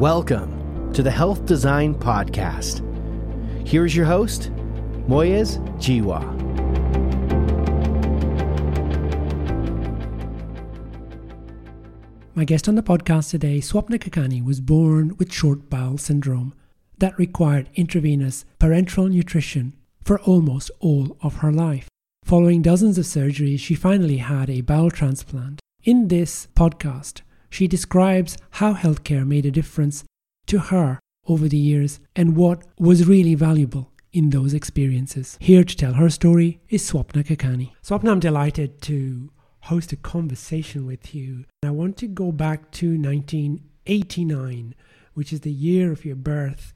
Welcome to the Health Design Podcast. Here's your host, Moyez Jiwa. My guest on the podcast today, Swapna Kakani, was born with short bowel syndrome that required intravenous parenteral nutrition for almost all of her life. Following dozens of surgeries, she finally had a bowel transplant. In this podcast, she describes how healthcare made a difference to her over the years and what was really valuable in those experiences. Here to tell her story is Swapna Kakani. Swapna, I'm delighted to host a conversation with you. I want to go back to 1989, which is the year of your birth.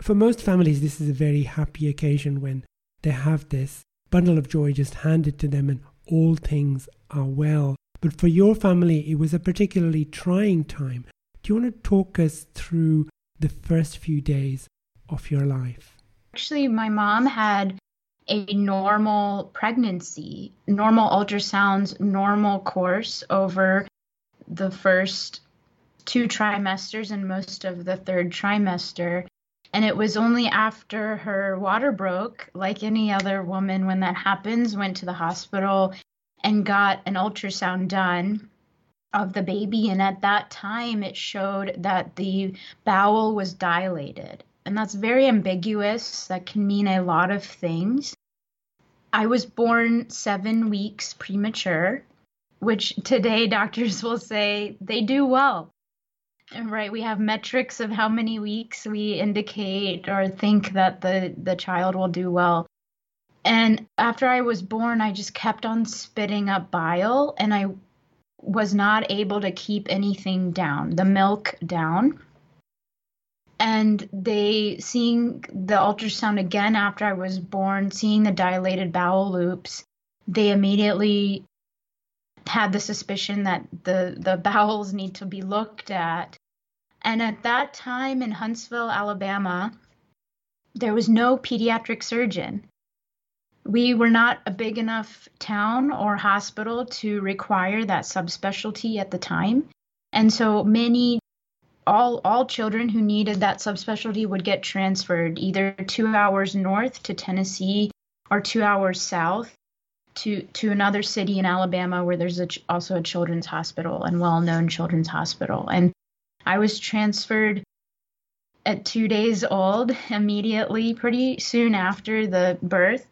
For most families, this is a very happy occasion when they have this bundle of joy just handed to them and all things are well. But for your family, it was a particularly trying time. Do you want to talk us through the first few days of your life? Actually, my mom had a normal pregnancy, normal ultrasounds, normal course over the first two trimesters and most of the third trimester. And it was only after her water broke, like any other woman when that happens, went to the hospital and got an ultrasound done of the baby. And at that time, it showed that the bowel was dilated. And that's very ambiguous. That can mean a lot of things. I was born seven weeks premature, which today doctors will say they do well. Right, we have metrics of how many weeks we indicate or think that the, the child will do well. And after I was born, I just kept on spitting up bile and I was not able to keep anything down, the milk down. And they, seeing the ultrasound again after I was born, seeing the dilated bowel loops, they immediately had the suspicion that the, the bowels need to be looked at. And at that time in Huntsville, Alabama, there was no pediatric surgeon we were not a big enough town or hospital to require that subspecialty at the time. And so many all all children who needed that subspecialty would get transferred either 2 hours north to Tennessee or 2 hours south to to another city in Alabama where there's a, also a children's hospital and well-known children's hospital. And I was transferred at 2 days old immediately pretty soon after the birth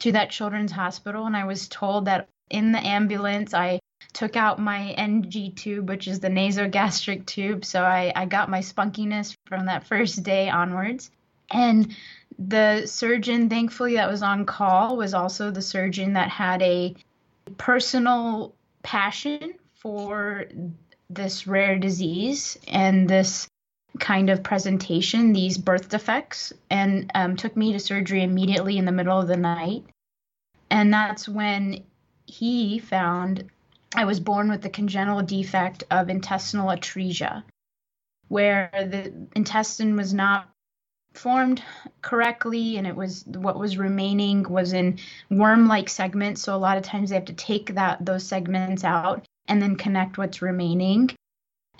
to that children's hospital and I was told that in the ambulance I took out my NG tube, which is the nasogastric tube. So I, I got my spunkiness from that first day onwards. And the surgeon, thankfully, that was on call was also the surgeon that had a personal passion for this rare disease and this kind of presentation, these birth defects, and um, took me to surgery immediately in the middle of the night. And that's when he found I was born with the congenital defect of intestinal atresia, where the intestine was not formed correctly and it was what was remaining was in worm-like segments so a lot of times they have to take that those segments out and then connect what's remaining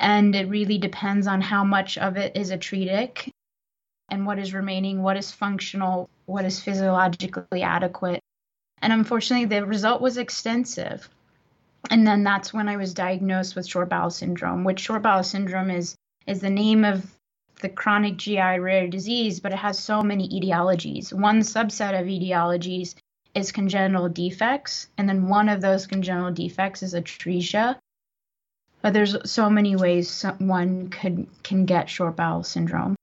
and it really depends on how much of it is atretic and what is remaining, what is functional, what is physiologically adequate. And unfortunately, the result was extensive. And then that's when I was diagnosed with short bowel syndrome, which short bowel syndrome is is the name of the chronic GI rare disease, but it has so many etiologies. One subset of etiologies is congenital defects, and then one of those congenital defects is atresia, but there's so many ways one could can get short bowel syndrome.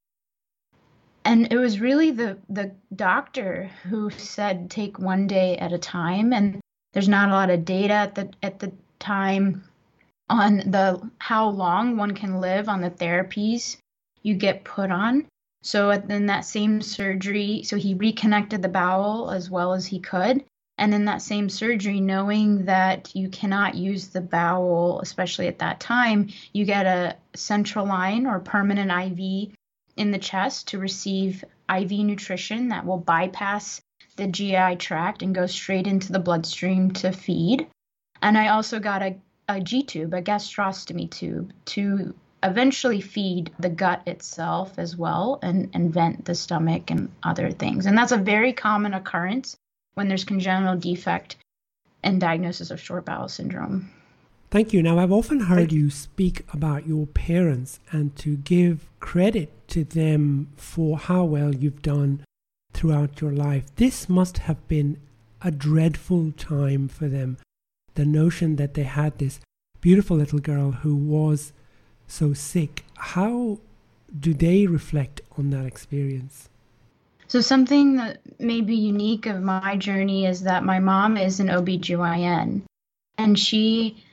And it was really the the doctor who said take one day at a time and there's not a lot of data at the at the time on the how long one can live on the therapies you get put on. So in that same surgery, so he reconnected the bowel as well as he could, and in that same surgery, knowing that you cannot use the bowel, especially at that time, you get a central line or permanent IV in the chest to receive IV nutrition that will bypass the GI tract and go straight into the bloodstream to feed. And I also got a, a G tube, a gastrostomy tube, to eventually feed the gut itself as well and, and vent the stomach and other things. And that's a very common occurrence when there's congenital defect and diagnosis of short bowel syndrome. Thank you. Now, I've often heard you speak about your parents and to give credit to them for how well you've done throughout your life. This must have been a dreadful time for them. The notion that they had this beautiful little girl who was so sick. How do they reflect on that experience? So, something that may be unique of my journey is that my mom is an OBGYN and she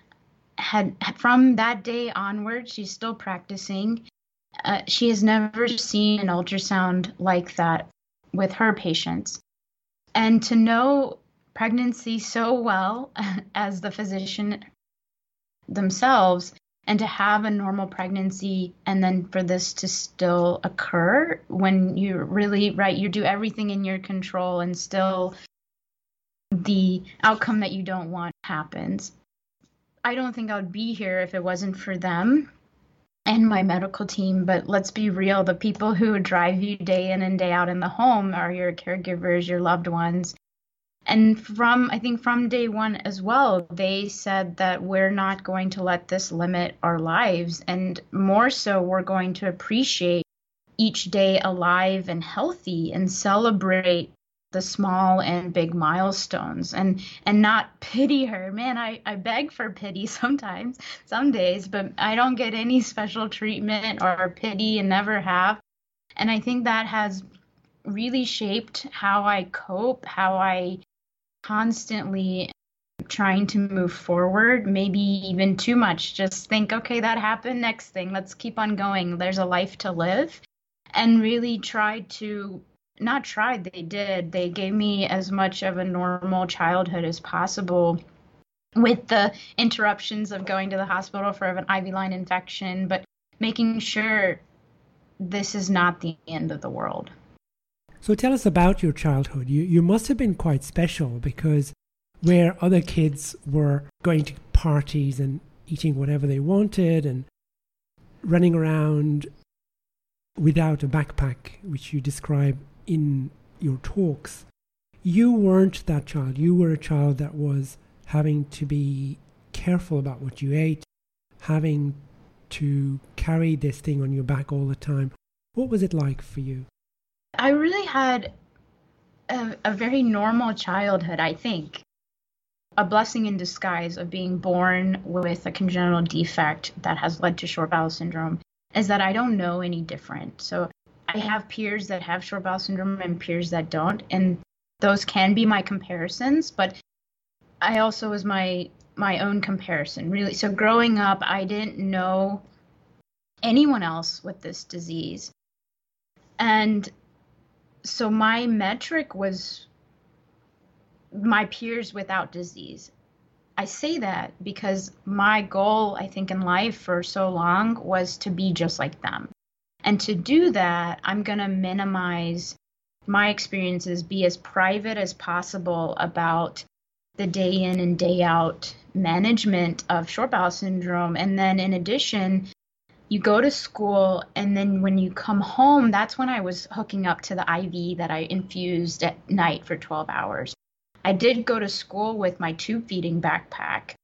had from that day onward, she's still practicing. Uh, she has never seen an ultrasound like that with her patients. And to know pregnancy so well as the physician themselves, and to have a normal pregnancy and then for this to still occur when you really right you do everything in your control and still the outcome that you don't want happens I don't think I would be here if it wasn't for them and my medical team. But let's be real the people who drive you day in and day out in the home are your caregivers, your loved ones. And from, I think from day one as well, they said that we're not going to let this limit our lives. And more so, we're going to appreciate each day alive and healthy and celebrate the small and big milestones. And and not pity her. Man i i beg for pity sometimes some days but i don't get any special treatment or pity and never have. And i think that has really shaped how i cope how i constantly trying to move forward maybe even too much just think okay that happened next thing let's keep on going there's a life to live and really try to not tried, they did. They gave me as much of a normal childhood as possible with the interruptions of going to the hospital for an IV line infection, but making sure this is not the end of the world. So tell us about your childhood. You you must have been quite special because where other kids were going to parties and eating whatever they wanted and running around without a backpack, which you describe in your talks, you weren't that child. You were a child that was having to be careful about what you ate, having to carry this thing on your back all the time. What was it like for you? I really had a, a very normal childhood, I think. A blessing in disguise of being born with a congenital defect that has led to short bowel syndrome is that I don't know any different. So I have peers that have short bowel syndrome and peers that don't, and those can be my comparisons. But I also was my my own comparison, really. So growing up, I didn't know anyone else with this disease, and so my metric was my peers without disease. I say that because my goal, I think, in life for so long was to be just like them. And to do that, I'm going to minimize my experiences, be as private as possible about the day in and day out management of short bowel syndrome. And then, in addition, you go to school, and then when you come home, that's when I was hooking up to the IV that I infused at night for 12 hours. I did go to school with my tube feeding backpack,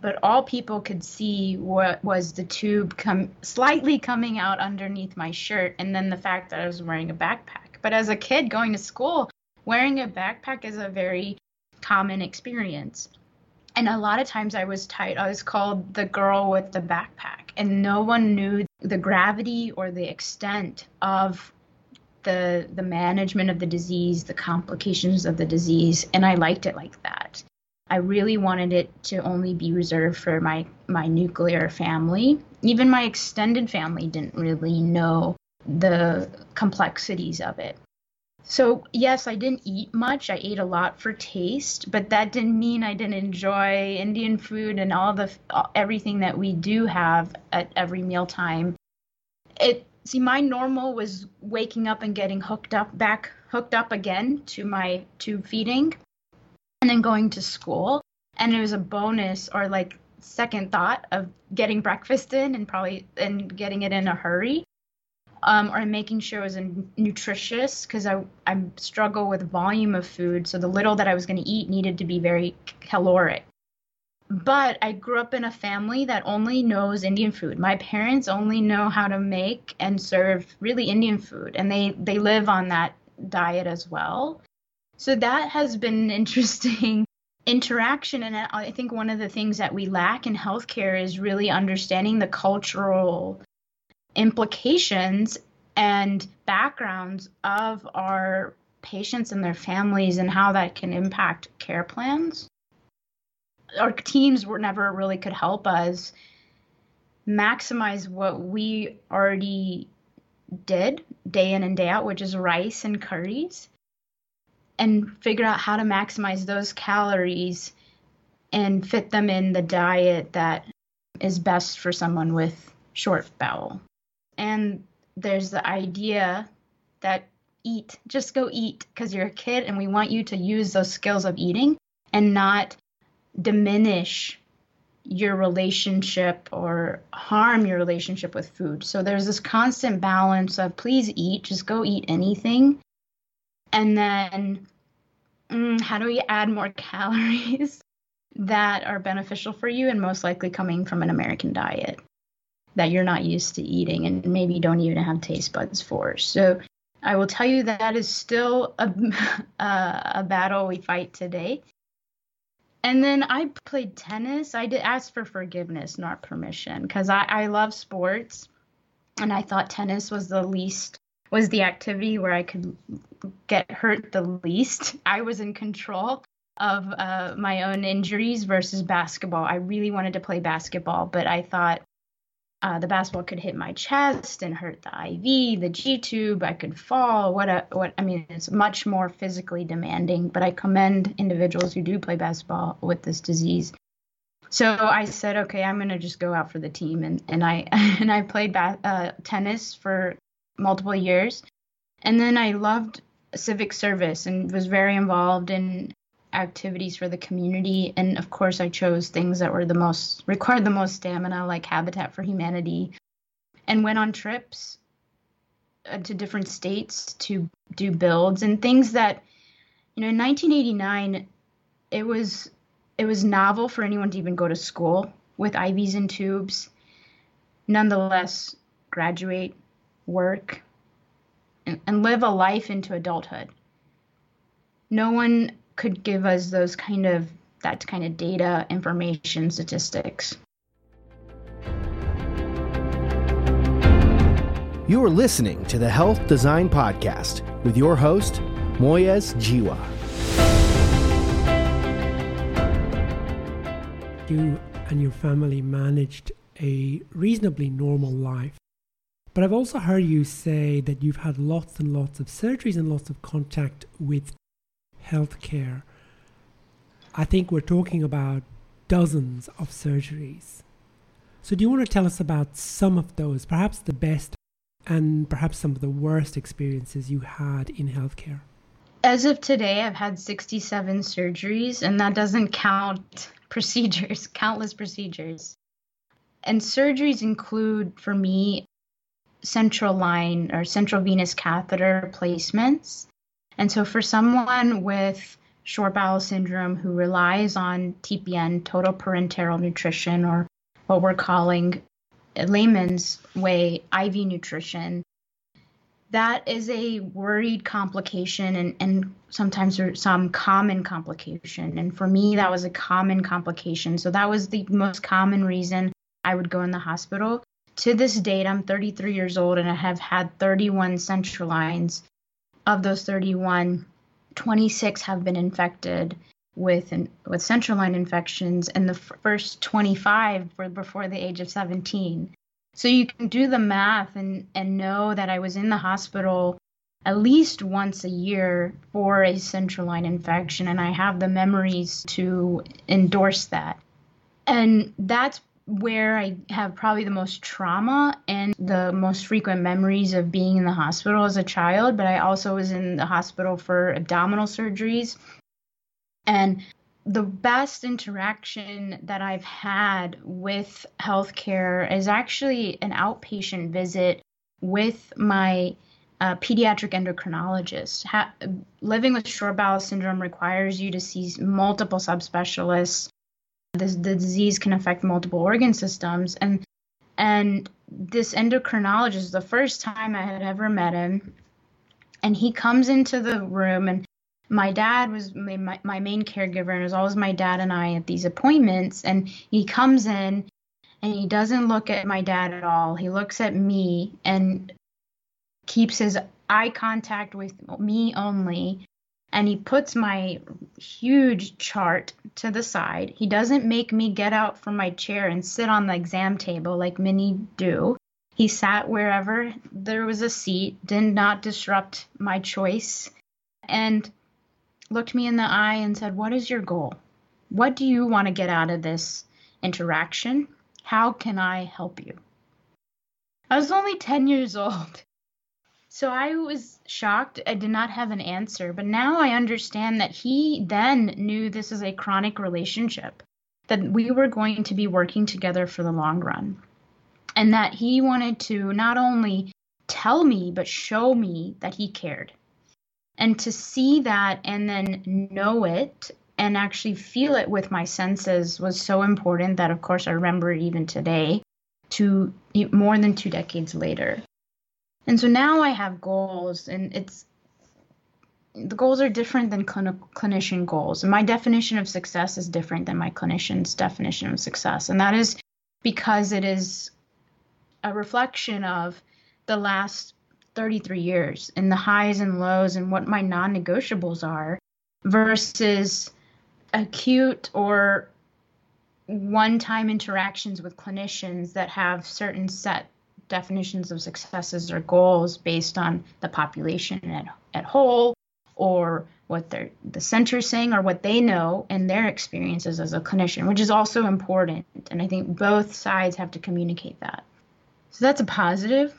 but all people could see what was the tube come slightly coming out underneath my shirt and then the fact that I was wearing a backpack. But as a kid going to school, wearing a backpack is a very common experience. And a lot of times I was tight. I was called the girl with the backpack, and no one knew the gravity or the extent of the the management of the disease, the complications of the disease, and I liked it like that. I really wanted it to only be reserved for my my nuclear family. Even my extended family didn't really know the complexities of it. So, yes, I didn't eat much. I ate a lot for taste, but that didn't mean I didn't enjoy Indian food and all the everything that we do have at every mealtime. It see my normal was waking up and getting hooked up back hooked up again to my tube feeding and then going to school. And it was a bonus or like second thought of getting breakfast in and probably and getting it in a hurry um, or making sure it was nutritious because I, I struggle with volume of food so the little that i was going to eat needed to be very caloric but i grew up in a family that only knows indian food my parents only know how to make and serve really indian food and they they live on that diet as well so that has been an interesting interaction. And I think one of the things that we lack in healthcare is really understanding the cultural implications and backgrounds of our patients and their families and how that can impact care plans. Our teams were never really could help us maximize what we already did day in and day out, which is rice and curries and figure out how to maximize those calories and fit them in the diet that is best for someone with short bowel. And there's the idea that eat, just go eat because you're a kid and we want you to use those skills of eating and not diminish your relationship or harm your relationship with food. So there's this constant balance of please eat, just go eat anything and then mm, how do we add more calories that are beneficial for you and most likely coming from an American diet that you're not used to eating and maybe don't even have taste buds for. So I will tell you that is still a, a battle we fight today. And then I played tennis. I did ask for forgiveness, not permission, because I, I love sports. And I thought tennis was the least was the activity where I could get hurt the least. I was in control of uh, my own injuries versus basketball. I really wanted to play basketball, but I thought uh, the basketball could hit my chest and hurt the IV, the G tube. I could fall. What a what? I mean, it's much more physically demanding. But I commend individuals who do play basketball with this disease. So I said, okay, I'm gonna just go out for the team, and and I and I played ba- uh, tennis for multiple years. And then I loved civic service and was very involved in activities for the community. And of course, I chose things that were the most required the most stamina, like Habitat for Humanity, and went on trips uh, to different states to do builds and things that, you know, in 1989, it was it was novel for anyone to even go to school with IVs and tubes. Nonetheless, graduate work, and, and live a life into adulthood. No one could give us those kind of that kind of data, information, statistics. You are listening to the Health Design Podcast with your host, Moyez Jiwa. You and your family managed a reasonably normal life but I've also heard you say that you've had lots and lots of surgeries and lots of contact with healthcare. I think we're talking about dozens of surgeries. So, do you want to tell us about some of those, perhaps the best and perhaps some of the worst experiences you had in healthcare? As of today, I've had 67 surgeries, and that doesn't count procedures, countless procedures. And surgeries include, for me, central line or central venous catheter placements. And so for someone with short bowel syndrome who relies on TPN, total parenteral nutrition, or what we're calling layman's way IV nutrition, that is a worried complication and, and sometimes some common complication. And for me, that was a common complication. So that was the most common reason I would go in the hospital to this date, I'm 33 years old and I have had 31 central lines. Of those 31, 26 have been infected with with central line infections, and the first 25 were before the age of 17. So you can do the math and and know that I was in the hospital at least once a year for a central line infection, and I have the memories to endorse that. And that's where I have probably the most trauma and the most frequent memories of being in the hospital as a child, but I also was in the hospital for abdominal surgeries. And the best interaction that I've had with healthcare is actually an outpatient visit with my uh, pediatric endocrinologist. Ha- living with short bowel syndrome requires you to see multiple subspecialists. This, the disease can affect multiple organ systems, and and this endocrinologist, the first time I had ever met him, and he comes into the room and my dad was my, my main caregiver and it was always my dad and I at these appointments and he comes in and he doesn't look at my dad at all. He looks at me and keeps his eye contact with me only and he puts my huge chart to the side. He doesn't make me get out from my chair and sit on the exam table like many do. He sat wherever there was a seat, did not disrupt my choice. And looked me in the eye and said, What is your goal? What do you want to get out of this interaction? How can I help you? I was only 10 years old. So I was shocked. I did not have an answer, but now I understand that he then knew this is a chronic relationship, that we were going to be working together for the long run, and that he wanted to not only tell me, but show me that he cared and to see that and then know it and actually feel it with my senses was so important that, of course, I remember even today, to more than two decades later. And so now I have goals, and it's the goals are different than clinician goals. And my definition of success is different than my clinician's definition of success. And that is because it is a reflection of the last 33 years and the highs and lows and what my non negotiables are versus acute or one time interactions with clinicians that have certain set definitions of successes or goals based on the population at, at whole or what the center is saying or what they know and their experiences as a clinician, which is also important. And I think both sides have to communicate that. So that's a positive.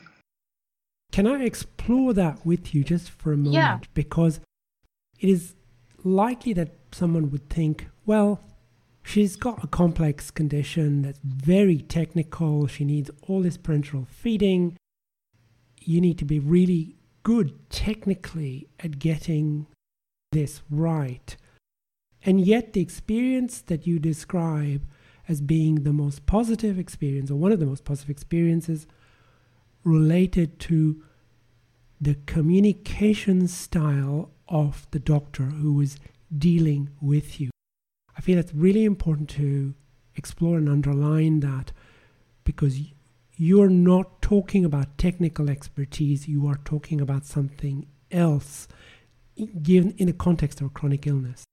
Can I explore that with you just for a moment? Yeah. Because it is likely that someone would think, well, she's got a complex condition that's very technical. She needs all this parenteral feeding. You need to be really good technically at getting this right. And yet, the experience that you describe as being the most positive experience, or one of the most positive experiences, related to the communication style of the doctor who is dealing with you. I feel it's really important to explore and underline that because you're not talking about technical expertise, you are talking about something else given in the context of chronic illness.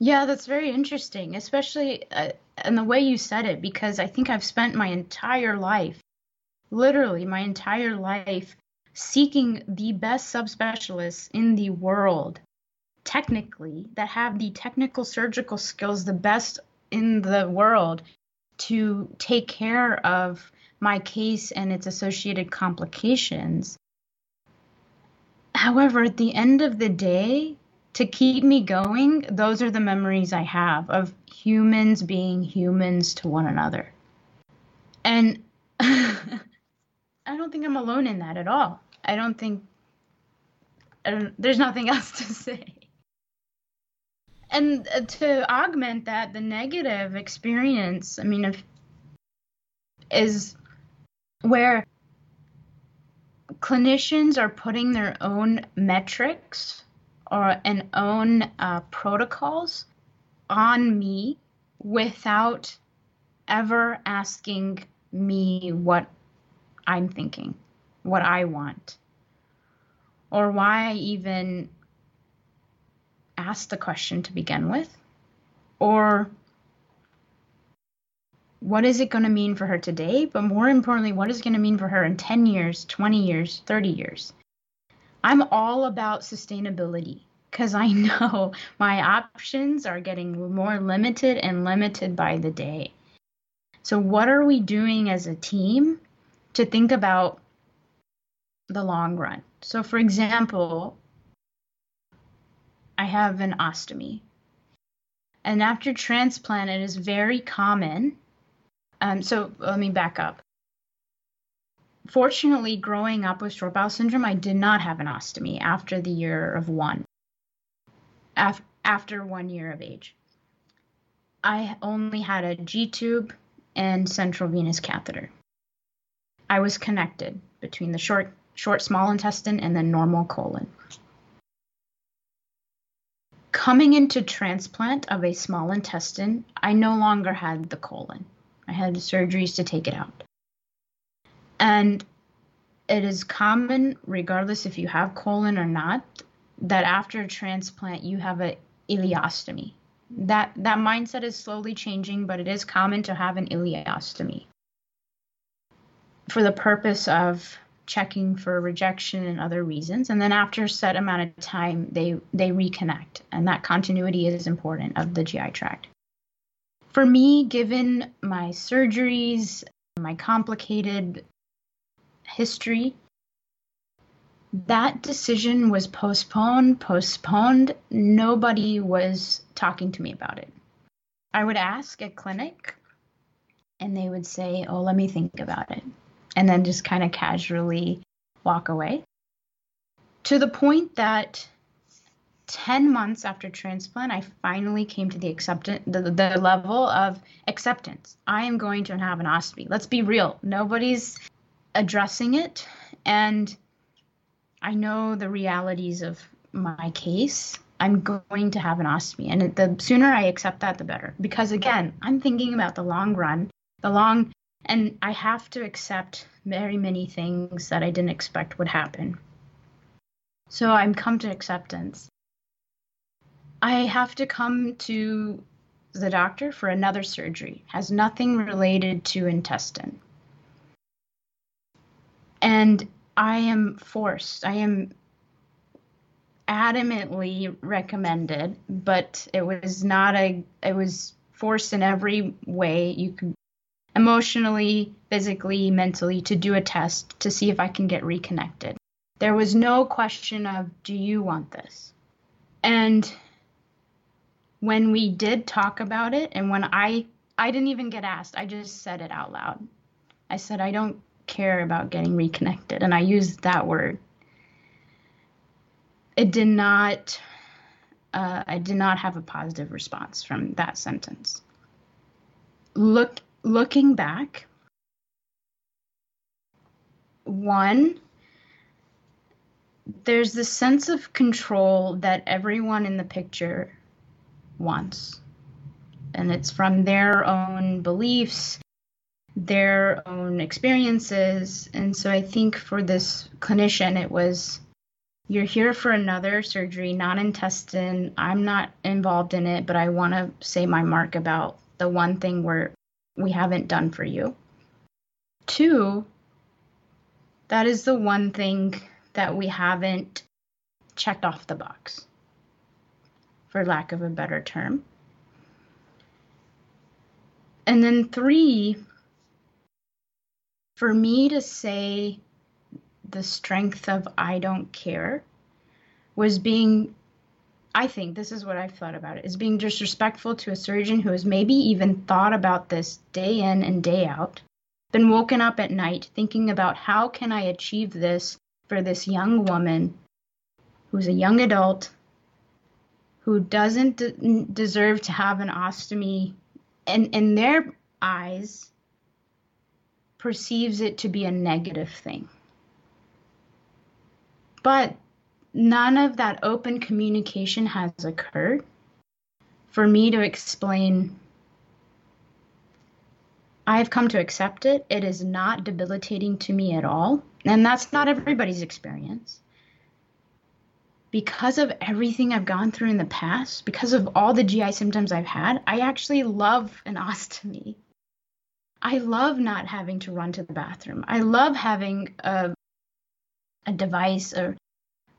Yeah, that's very interesting, especially uh, in the way you said it, because I think I've spent my entire life literally my entire life seeking the best subspecialists in the world technically that have the technical surgical skills the best in the world to take care of my case and its associated complications. However, at the end of the day, to keep me going, those are the memories I have of humans being humans to one another. And I don't think I'm alone in that at all. I don't think I don't, there's nothing else to say. And uh, to augment that, the negative experience, I mean, if, is where clinicians are putting their own metrics or an own uh, protocols on me without ever asking me what I'm thinking, what I want, or why I even asked the question to begin with, or what is it going to mean for her today, but more importantly, what is it going to mean for her in 10 years, 20 years, 30 years. I'm all about sustainability because I know my options are getting more limited and limited by the day. So, what are we doing as a team to think about the long run. So, for example, I have an ostomy. And after transplant, it is very common. Um, so let me back up. Fortunately, growing up with short bowel syndrome, I did not have an ostomy after the year of one, af- after one year of age. I only had a G tube and central venous catheter. I was connected between the short, short small intestine and the normal colon. Coming into transplant of a small intestine, I no longer had the colon. I had surgeries to take it out. And it is common, regardless if you have colon or not, that after a transplant you have an ileostomy. That that mindset is slowly changing, but it is common to have an ileostomy for the purpose of checking for rejection and other reasons. And then after a set amount of time, they they reconnect, and that continuity is important of the GI tract. For me, given my surgeries, my complicated history, that decision was postponed, postponed. Nobody was talking to me about it. I would ask at clinic, and they would say, Oh, let me think about it. And then just kind of casually walk away. To the point that 10 months after transplant, I finally came to the acceptance, the, the level of acceptance. I am going to have an ostomy. Let's be real. Nobody's addressing it. And I know the realities of my case. I'm going to have an ostomy. And the sooner I accept that, the better. Because again, I'm thinking about the long run, the long, and I have to accept very many things that I didn't expect would happen. So I'm come to acceptance. I have to come to the doctor for another surgery. Has nothing related to intestine. And I am forced. I am adamantly recommended, but it was not a it was forced in every way you could emotionally, physically, mentally to do a test to see if I can get reconnected. There was no question of do you want this? And when we did talk about it and when I I didn't even get asked, I just said it out loud. I said I don't care about getting reconnected. And I used that word. It did not, uh, I did not have a positive response from that sentence. Look, looking back, one, there's this sense of control that everyone in the picture wants. And it's from their own beliefs, their own experiences. And so I think for this clinician, it was you're here for another surgery, non intestine. I'm not involved in it, but I want to say my mark about the one thing where we haven't done for you. Two, that is the one thing that we haven't checked off the box, for lack of a better term. And then three, for me to say the strength of I don't care was being I think this is what I've thought about it is being disrespectful to a surgeon who has maybe even thought about this day in and day out, been woken up at night thinking about how can I achieve this for this young woman who's a young adult who doesn't de- deserve to have an ostomy and in their eyes perceives it to be a negative thing. But none of that open communication has occurred for me to explain. I have come to accept it. It is not debilitating to me at all. And that's not everybody's experience. Because of everything I've gone through in the past, because of all the GI symptoms I've had, I actually love an ostomy. I love not having to run to the bathroom. I love having a, a device or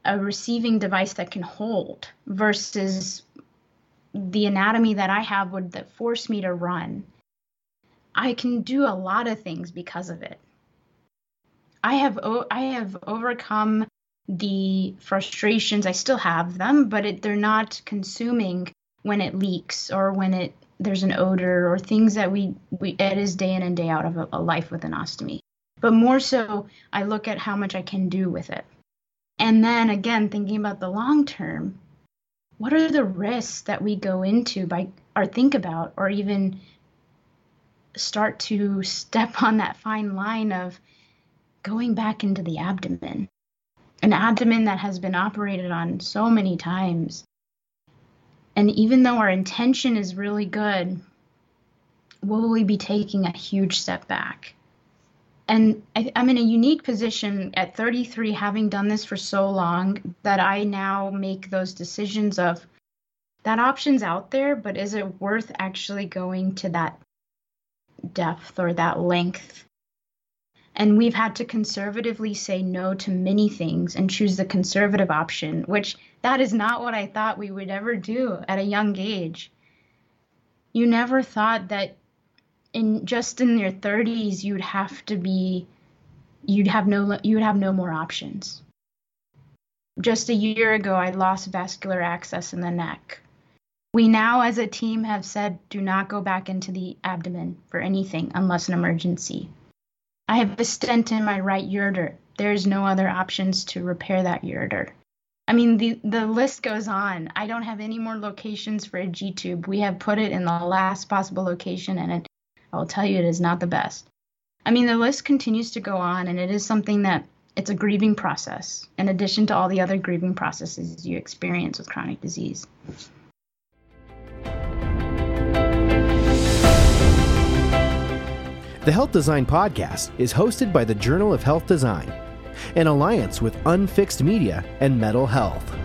a receiving device that can hold versus the anatomy that I have would that force me to run. I can do a lot of things because of it. I have I have overcome the frustrations. I still have them, but it, they're not consuming when it leaks or when it there's an odor or things that we, we it is day in and day out of a, a life with an ostomy. But more so, I look at how much I can do with it. And then again, thinking about the long term, what are the risks that we go into by or think about or even start to step on that fine line of going back into the abdomen? An abdomen that has been operated on so many times and even though our intention is really good, will we be taking a huge step back? And I, am in a unique position at 33, having done this for so long, that I now make those decisions of that option's out there, but is it worth actually going to that depth or that length? And we've had to conservatively say no to many things and choose the conservative option, which that is not what I thought we would ever do at a young age. You never thought that in just in your 30s you'd have to be you'd have no you would have no more options. Just a year ago I lost vascular access in the neck. We now as a team have said do not go back into the abdomen for anything unless an emergency. I have a stent in my right ureter. There's no other options to repair that ureter. I mean, the, the list goes on. I don't have any more locations for a G tube. We have put it in the last possible location, and it, I will tell you, it is not the best. I mean, the list continues to go on, and it is something that it's a grieving process, in addition to all the other grieving processes you experience with chronic disease. The Health Design Podcast is hosted by the Journal of Health Design in alliance with Unfixed Media and Metal Health.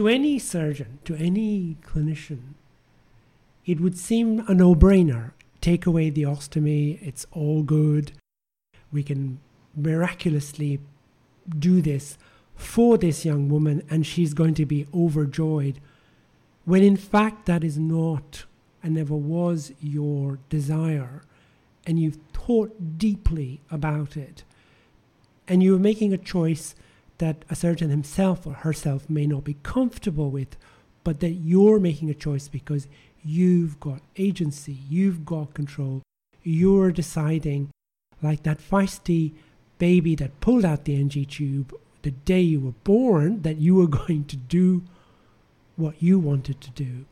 To any surgeon, to any clinician, it would seem a no brainer. Take away the ostomy, it's all good. We can miraculously do this for this young woman, and she's going to be overjoyed when in fact that is not and never was your desire, and you've thought deeply about it, and you're making a choice that a surgeon himself or herself may not be comfortable with, but that you're making a choice because you've got agency, you've got control, you're deciding, like that feisty baby that pulled out the NG tube the day you were born, that you were going to do what you wanted to do.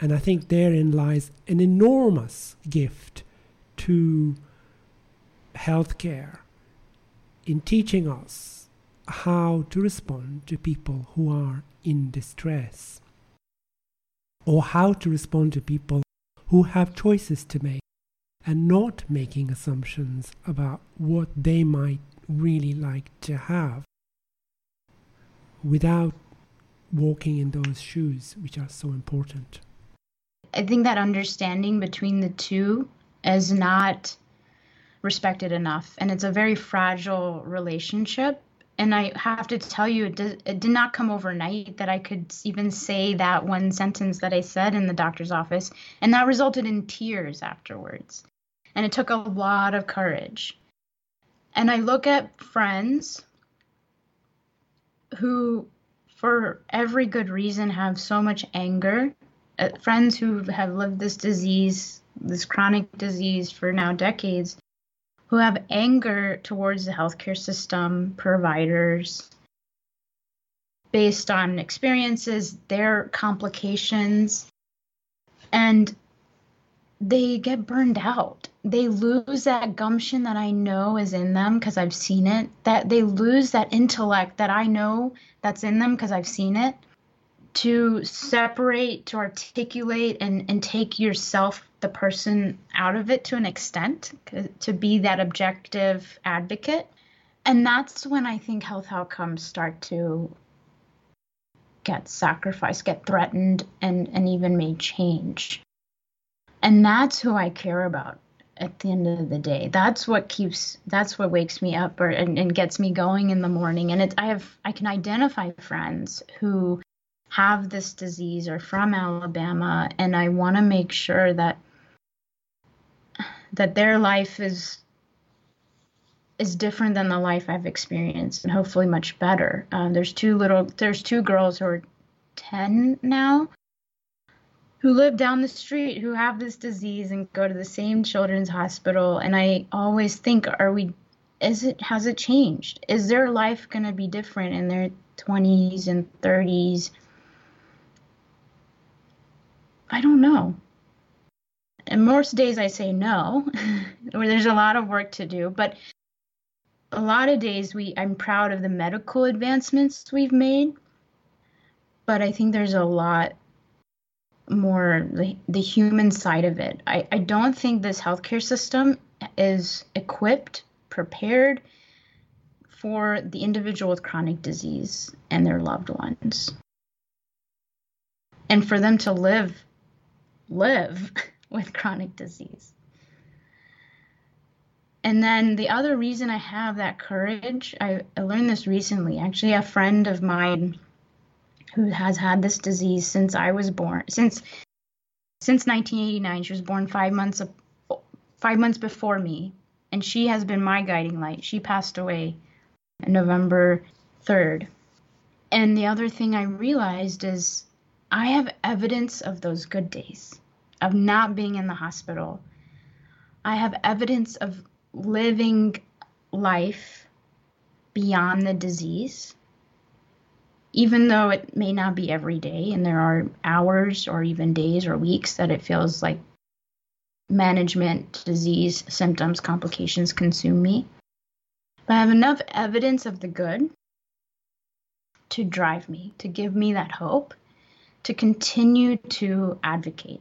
And I think therein lies an enormous gift to healthcare in teaching us how to respond to people who are in distress, or how to respond to people who have choices to make, and not making assumptions about what they might really like to have without walking in those shoes, which are so important. I think that understanding between the two is not respected enough, and it's a very fragile relationship. And I have to tell you, it did, it did not come overnight that I could even say that one sentence that I said in the doctor's office, and that resulted in tears afterwards. And it took a lot of courage. And I look at friends who for every good reason have so much anger. Uh, friends who have lived this disease, this chronic disease for now decades, who have anger towards the healthcare system, providers, based on experiences, their complications, and they get burned out. They lose that gumption that I know is in them because I've seen it. That they lose that intellect that I know that's in them because I've seen it. To separate, to articulate, and, and take yourself, the person, out of it to an extent, to be that objective advocate. And that's when I think health outcomes start to get sacrificed, get threatened, and, and even may change and that's who I care about at the end of the day. That's what keeps that's what wakes me up or and, and gets me going in the morning. And it's I have I can identify friends who have this disease or from Alabama and I want to make sure that that their life is is different than the life I've experienced, and hopefully much better. Um, there's two little, there's two girls who are 10 now who live down the street who have this disease and go to the same children's hospital and i always think are we is it has it changed is their life going to be different in their 20s and 30s i don't know. And most days i say no or there's a lot of work to do but a lot of days we i'm proud of the medical advancements we've made but i think there's a lot more the, the human side of it. I, I don't think this healthcare system is equipped prepared for the individual with chronic disease and their loved ones. And for them to live live with chronic disease and then the other reason I have that courage, I, I learned this recently. Actually, a friend of mine who has had this disease since I was born, since since 1989. She was born five months five months before me, and she has been my guiding light. She passed away November 3rd. And the other thing I realized is I have evidence of those good days, of not being in the hospital. I have evidence of living life beyond the disease, even though it may not be every day, and there are hours or even days or weeks that it feels like management, disease, symptoms, complications consume me. But I have enough evidence of the good to drive me, to give me that hope, to continue to advocate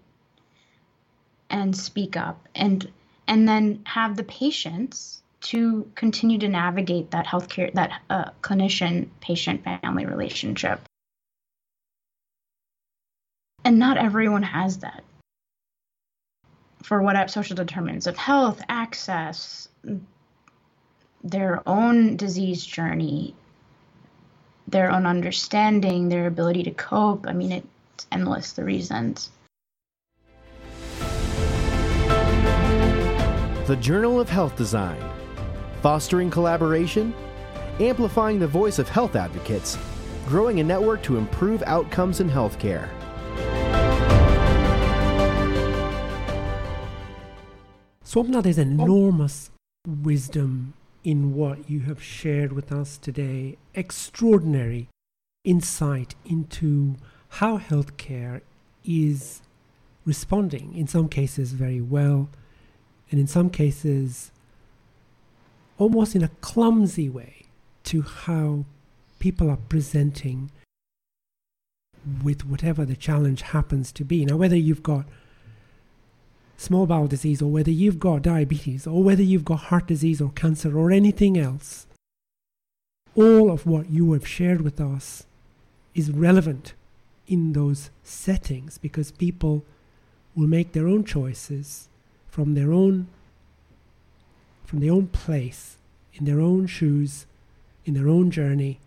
and speak up and and then have the patience to continue to navigate that healthcare, that uh, clinician patient family relationship. And not everyone has that. For what social determinants of health, access, their own disease journey, their own understanding, their ability to cope. I mean, it's endless the reasons. The Journal of Health Design, fostering collaboration, amplifying the voice of health advocates, growing a network to improve outcomes in healthcare. Swapna, there's enormous wisdom in what you have shared with us today. Extraordinary insight into how healthcare is responding, in some cases, very well and in some cases, almost in a clumsy way, to how people are presenting with whatever the challenge happens to be. Now, whether you've got small bowel disease, or whether you've got diabetes, or whether you've got heart disease or cancer, or anything else, all of what you have shared with us is relevant in those settings because people will make their own choices from their own from their own place, in their own shoes, in their own journey.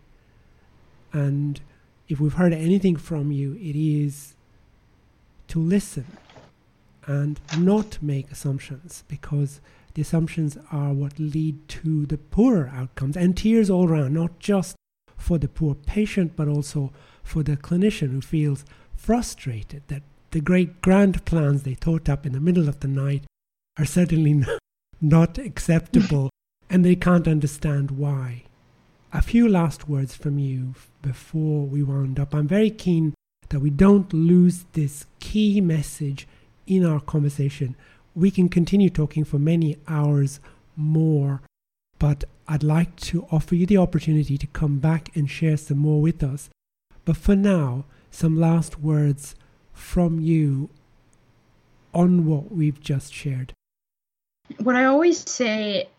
And if we've heard anything from you, it is to listen and not make assumptions because the assumptions are what lead to the poorer outcomes and tears all around, not just for the poor patient, but also for the clinician who feels frustrated that the great grand plans they thought up in the middle of the night are certainly not acceptable and they can't understand why. A few last words from you before we wound up. I'm very keen that we don't lose this key message in our conversation. We can continue talking for many hours more, but I'd like to offer you the opportunity to come back and share some more with us. But for now, some last words from you on what we've just shared what I always say,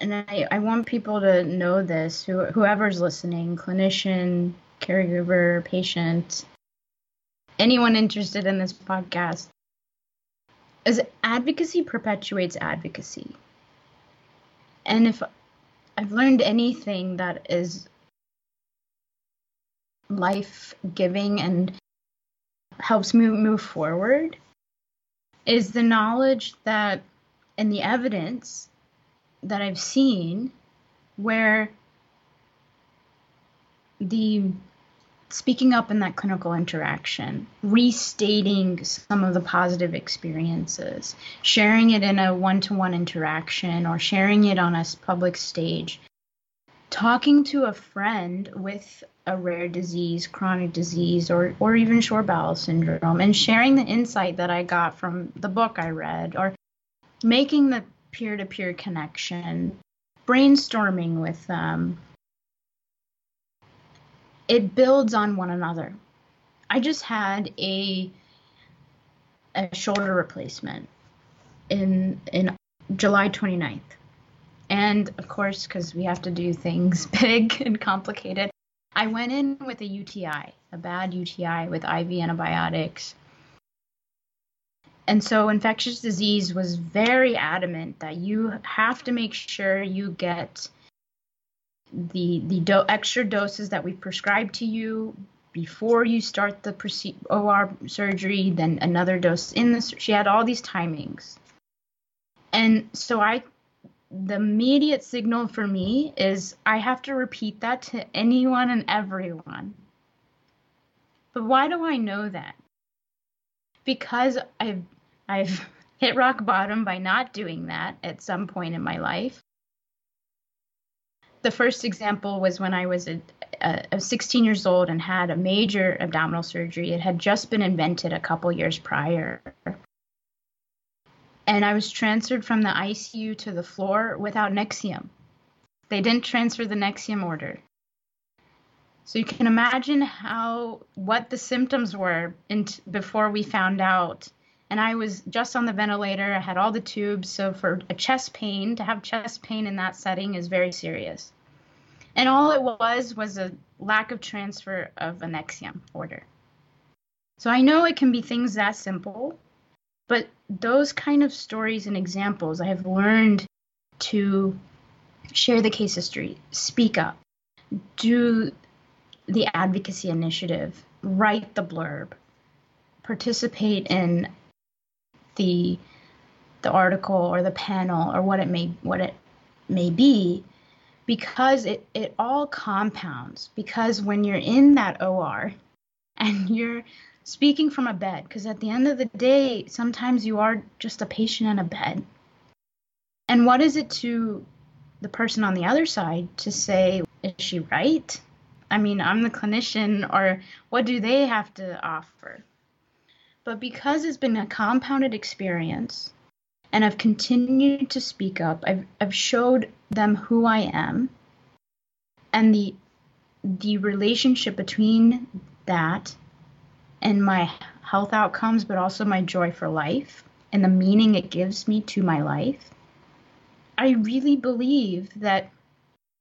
and I, I want people to know this, who, whoever's listening, clinician, caregiver, patient, anyone interested in this podcast, is advocacy perpetuates advocacy. And if I've learned anything that is life giving and helps me move forward, is the knowledge that and the evidence that I've seen where the speaking up in that clinical interaction, restating some of the positive experiences, sharing it in a one to one interaction or sharing it on a public stage, talking to a friend with a rare disease, chronic disease, or, or even short bowel syndrome, and sharing the insight that I got from the book I read, or making the peer to peer connection, brainstorming with them, it builds on one another. I just had a a shoulder replacement in in July 29th. And of course, because we have to do things big and complicated, I went in with a UTI, a bad UTI with IV antibiotics. And so, infectious disease was very adamant that you have to make sure you get the the do- extra doses that we prescribe to you before you start the OR surgery, then another dose in the. She had all these timings, and so I, the immediate signal for me is I have to repeat that to anyone and everyone. But why do I know that? Because I've I've hit rock bottom by not doing that at some point in my life the first example was when I was a, a, 16 years old and had a major abdominal surgery. It had just been invented a couple years prior. And I was transferred from the ICU to the floor without Nexium. They didn't transfer the Nexium order. So you can imagine how what the symptoms were in, before we found out. And I was just on the ventilator. I had all the tubes. So for a chest pain, to have chest pain in that setting is very serious. And all it was was a lack of transfer of an Nexium order. So I know it can be things that simple, but those kind of stories and examples, I have learned to share the case history, speak up, do the advocacy initiative, write the blurb, participate in the the article or the panel or what it may what it may be because it, it all compounds. Because when you're in that OR and you're speaking from a bed, because at the end of the day, sometimes you are just a patient in a bed. And what is it to the person on the other side to say, is she right? I mean, I'm the clinician, or what do they have to offer? But because it's been a compounded experience, and I've continued to speak up. I've I've showed them who I am and the the relationship between that and my health outcomes but also my joy for life and the meaning it gives me to my life. I really believe that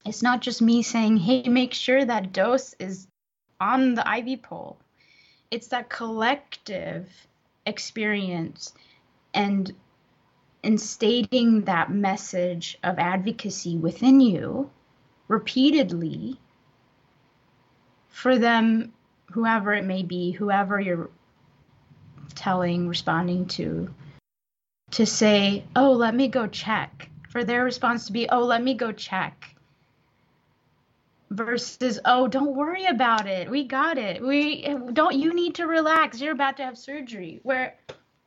it's not just me saying, "Hey, make sure that dose is on the IV pole." It's that collective experience and and stating that message of advocacy within you repeatedly for them, whoever it may be, whoever you're telling, responding to, to say, oh, let me go check. For their response to be, oh, let me go check. Versus, oh, don't worry about it. We got it. We don't, you need to relax. You're about to have surgery. Where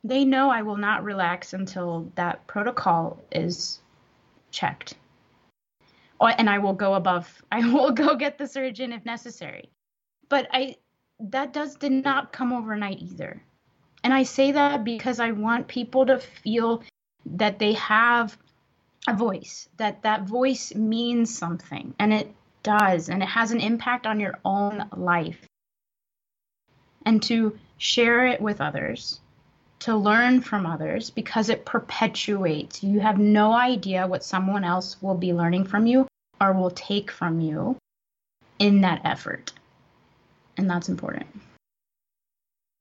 they know I will not relax until that protocol is checked. And I will go above. I will go get the surgeon if necessary. But I that does did not come overnight either. And I say that because I want people to feel that they have a voice, that that voice means something, and it does, and it has an impact on your own life. And to share it with others to learn from others because it perpetuates. You have no idea what someone else will be learning from you or will take from you in that effort. And that's important.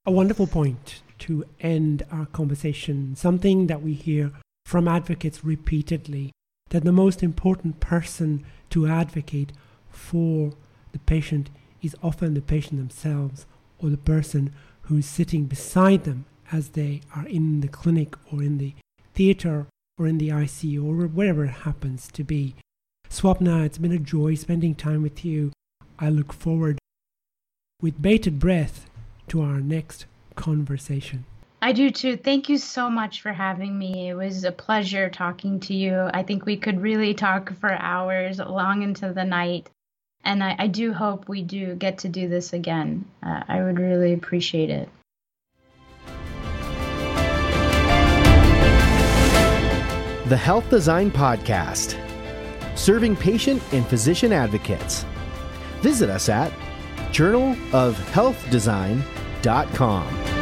A wonderful point to end our conversation. Something that we hear from advocates repeatedly that the most important person to advocate for the patient is often the patient themselves or the person who's sitting beside them as they are in the clinic or in the theater or in the ICU or wherever it happens to be. Swapna, it's been a joy spending time with you. I look forward with bated breath to our next conversation. I do too. Thank you so much for having me. It was a pleasure talking to you. I think we could really talk for hours long into the night. And I, I do hope we do get to do this again. Uh, I would really appreciate it. The Health Design Podcast, serving patient and physician advocates. Visit us at journalofhealthdesign.com.